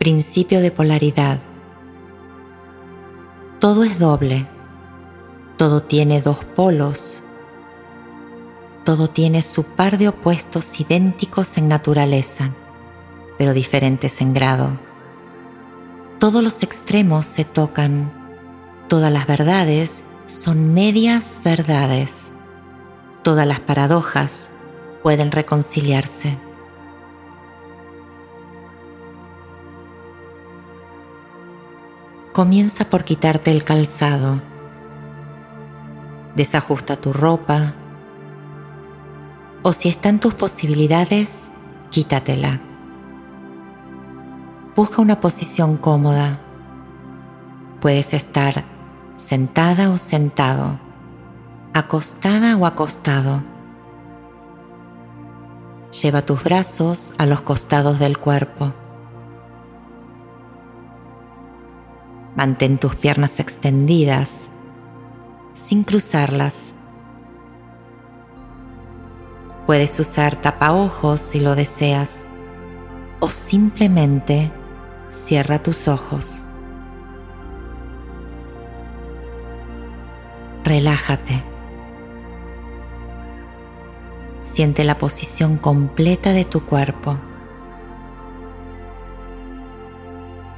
Principio de polaridad. Todo es doble. Todo tiene dos polos. Todo tiene su par de opuestos idénticos en naturaleza, pero diferentes en grado. Todos los extremos se tocan. Todas las verdades son medias verdades. Todas las paradojas pueden reconciliarse. Comienza por quitarte el calzado. Desajusta tu ropa. O si están tus posibilidades, quítatela. Busca una posición cómoda. Puedes estar sentada o sentado, acostada o acostado. Lleva tus brazos a los costados del cuerpo. Mantén tus piernas extendidas sin cruzarlas. Puedes usar tapaojos si lo deseas o simplemente cierra tus ojos. Relájate. Siente la posición completa de tu cuerpo.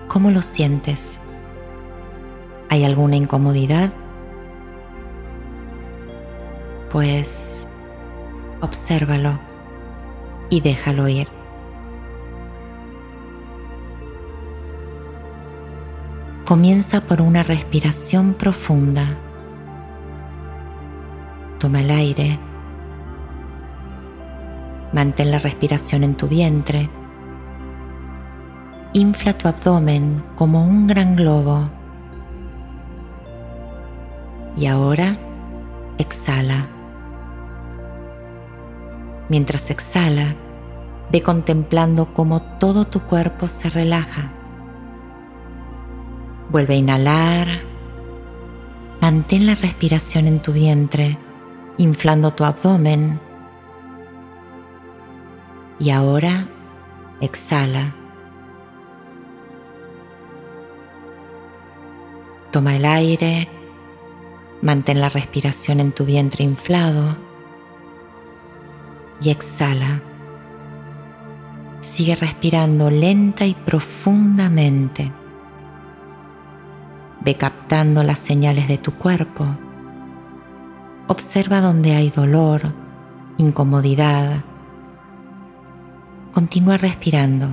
¿Cómo lo sientes? ¿Hay alguna incomodidad? Pues obsérvalo y déjalo ir. Comienza por una respiración profunda. Toma el aire. Mantén la respiración en tu vientre. Infla tu abdomen como un gran globo. Y ahora exhala. Mientras exhala, ve contemplando cómo todo tu cuerpo se relaja. Vuelve a inhalar. Mantén la respiración en tu vientre, inflando tu abdomen. Y ahora exhala. Toma el aire Mantén la respiración en tu vientre inflado y exhala. Sigue respirando lenta y profundamente. Ve captando las señales de tu cuerpo. Observa donde hay dolor, incomodidad. Continúa respirando.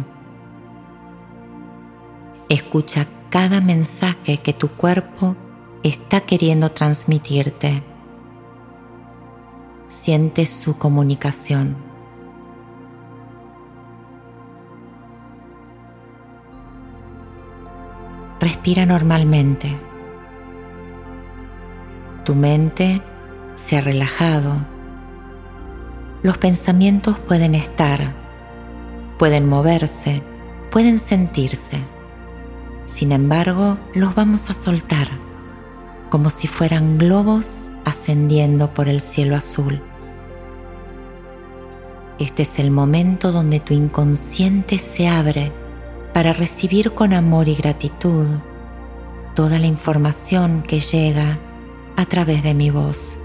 Escucha cada mensaje que tu cuerpo está queriendo transmitirte. Siente su comunicación. Respira normalmente. Tu mente se ha relajado. Los pensamientos pueden estar, pueden moverse, pueden sentirse. Sin embargo, los vamos a soltar como si fueran globos ascendiendo por el cielo azul. Este es el momento donde tu inconsciente se abre para recibir con amor y gratitud toda la información que llega a través de mi voz.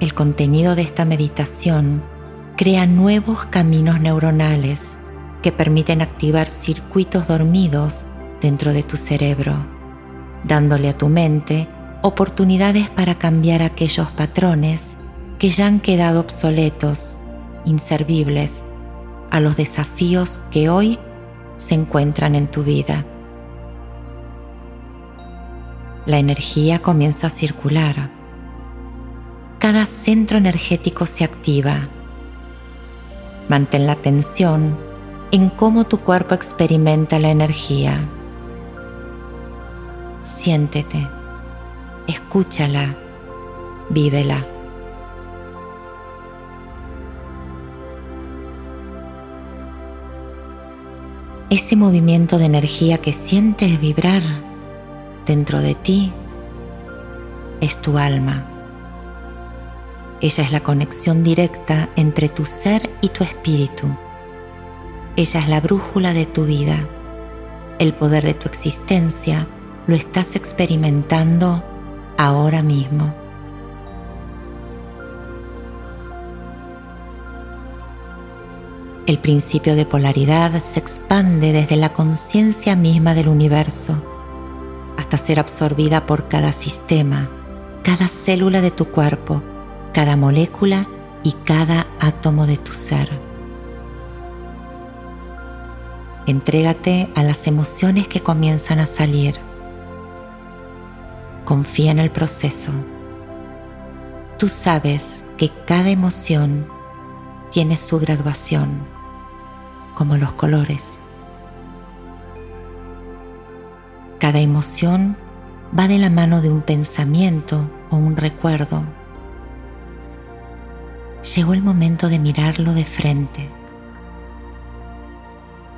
El contenido de esta meditación crea nuevos caminos neuronales que permiten activar circuitos dormidos dentro de tu cerebro dándole a tu mente oportunidades para cambiar aquellos patrones que ya han quedado obsoletos, inservibles a los desafíos que hoy se encuentran en tu vida. La energía comienza a circular. Cada centro energético se activa. Mantén la atención en cómo tu cuerpo experimenta la energía siéntete, escúchala, vívela. Ese movimiento de energía que sientes vibrar dentro de ti es tu alma. Ella es la conexión directa entre tu ser y tu espíritu. ella es la brújula de tu vida. El poder de tu existencia lo estás experimentando ahora mismo. El principio de polaridad se expande desde la conciencia misma del universo hasta ser absorbida por cada sistema, cada célula de tu cuerpo, cada molécula y cada átomo de tu ser. Entrégate a las emociones que comienzan a salir. Confía en el proceso. Tú sabes que cada emoción tiene su graduación, como los colores. Cada emoción va de la mano de un pensamiento o un recuerdo. Llegó el momento de mirarlo de frente,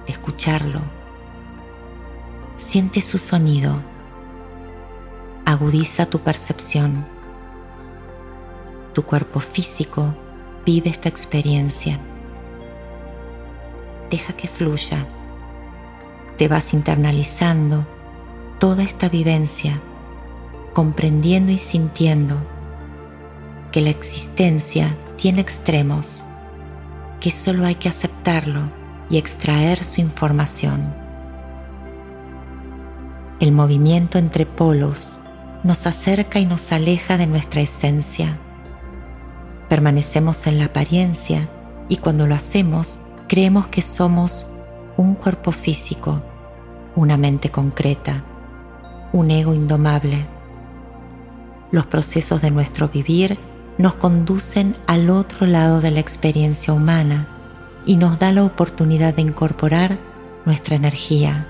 de escucharlo. Siente su sonido. Agudiza tu percepción. Tu cuerpo físico Vive esta experiencia. Deja que fluya. Te vas internalizando toda esta vivencia, comprendiendo y sintiendo que la existencia tiene extremos, que solo hay que aceptarlo y extraer su información. El movimiento entre polos nos acerca y nos aleja de nuestra esencia Permanecemos en la apariencia y cuando lo hacemos creemos que somos un cuerpo físico, una mente concreta, un ego indomable. Los procesos de nuestro vivir nos conducen al otro lado de la experiencia humana y nos da la oportunidad de incorporar nuestra energía,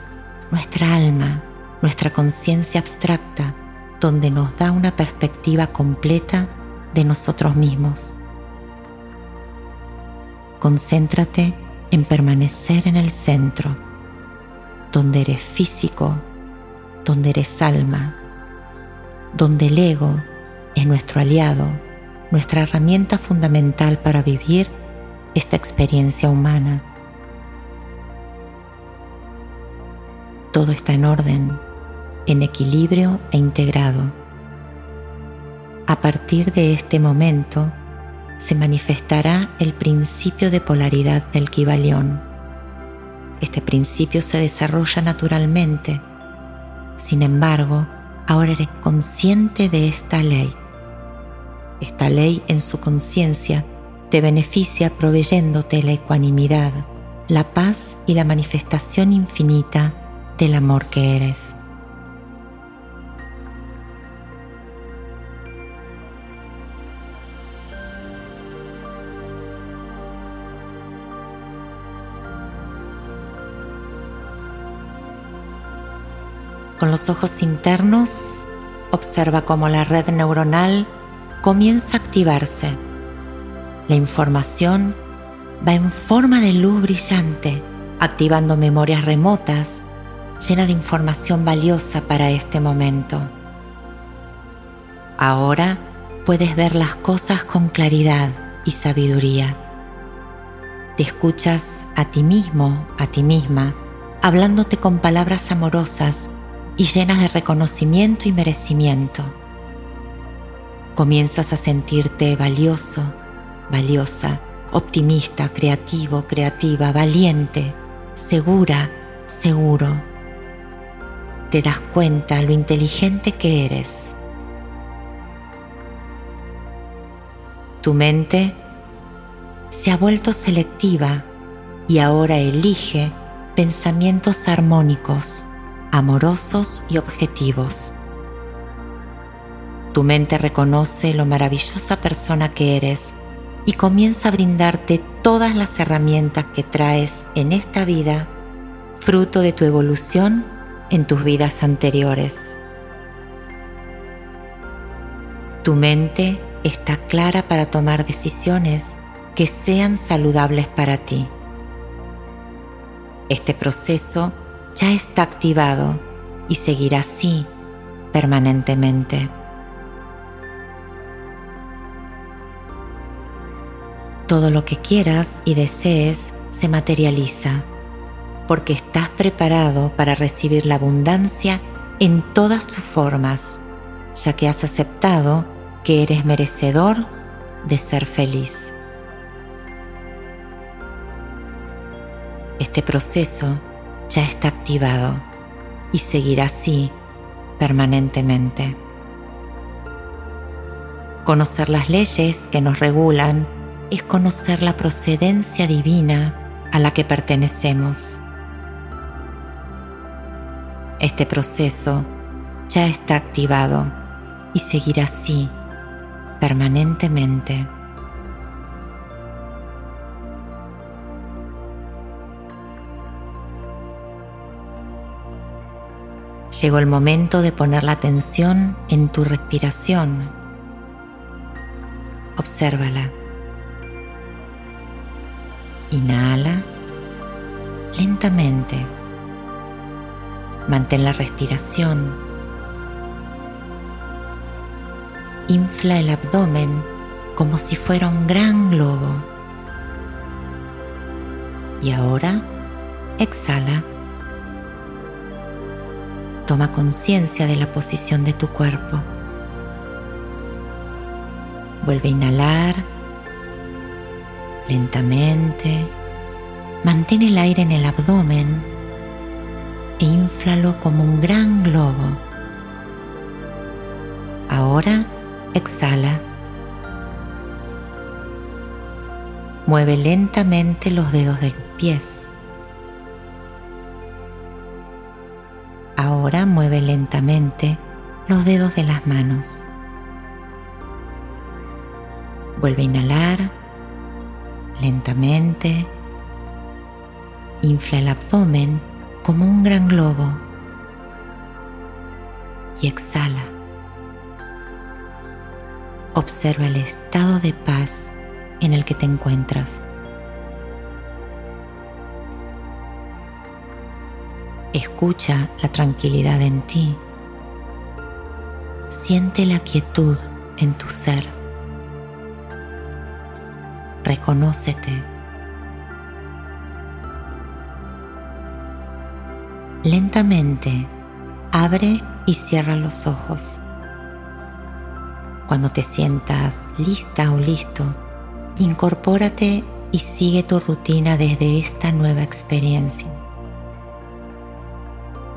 nuestra alma, nuestra conciencia abstracta, donde nos da una perspectiva completa de nosotros mismos. Concéntrate en permanecer en el centro, donde eres físico, donde eres alma, donde el ego es nuestro aliado, nuestra herramienta fundamental para vivir esta experiencia humana. Todo está en orden, en equilibrio e integrado a partir de este momento se manifestará el principio de polaridad del Kibalión. Este principio se desarrolla naturalmente. Sin embargo, ahora eres consciente de esta ley. Esta ley en su conciencia te beneficia proveyéndote la ecuanimidad, la paz y la manifestación infinita del amor que eres. Con los ojos internos, observa cómo la red neuronal comienza a activarse. La información va en forma de luz brillante, activando memorias remotas llenas de información valiosa para este momento. Ahora puedes ver las cosas con claridad y sabiduría. Te escuchas a ti mismo, a ti misma, hablándote con palabras amorosas y llenas de reconocimiento y merecimiento. Comienzas a sentirte valioso, valiosa, optimista, creativo, creativa, valiente, segura, seguro. Te das cuenta lo inteligente que eres. Tu mente se ha vuelto selectiva y ahora elige pensamientos armónicos amorosos y objetivos. Tu mente reconoce lo maravillosa persona que eres y comienza a brindarte todas las herramientas que traes en esta vida, fruto de tu evolución en tus vidas anteriores. Tu mente está clara para tomar decisiones que sean saludables para ti. Este proceso ya está activado y seguirá así permanentemente. Todo lo que quieras y desees se materializa porque estás preparado para recibir la abundancia en todas sus formas, ya que has aceptado que eres merecedor de ser feliz. Este proceso ya está activado y seguirá así permanentemente. Conocer las leyes que nos regulan es conocer la procedencia divina a la que pertenecemos. Este proceso ya está activado y seguirá así permanentemente. Llegó el momento de poner la atención en tu respiración. Obsérvala. Inhala lentamente. Mantén la respiración. Infla el abdomen como si fuera un gran globo. Y ahora exhala. Toma conciencia de la posición de tu cuerpo. Vuelve a inhalar lentamente. Mantén el aire en el abdomen e inflalo como un gran globo. Ahora exhala. Mueve lentamente los dedos de los pies. Ahora mueve lentamente los dedos de las manos. Vuelve a inhalar lentamente. Infla el abdomen como un gran globo y exhala. Observa el estado de paz en el que te encuentras. Escucha la tranquilidad en ti. Siente la quietud en tu ser. Reconócete. Lentamente abre y cierra los ojos. Cuando te sientas lista o listo, incorpórate y sigue tu rutina desde esta nueva experiencia.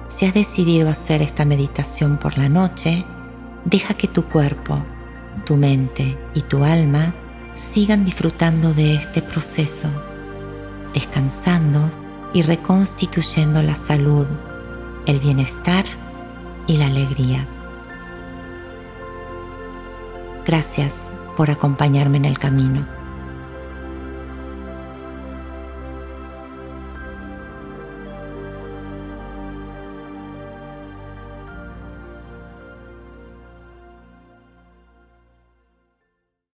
Si has decidido hacer esta meditación por la noche, deja que tu cuerpo, tu mente y tu alma sigan disfrutando de este proceso, descansando y reconstituyendo la salud, el bienestar y la alegría. Gracias por acompañarme en el camino.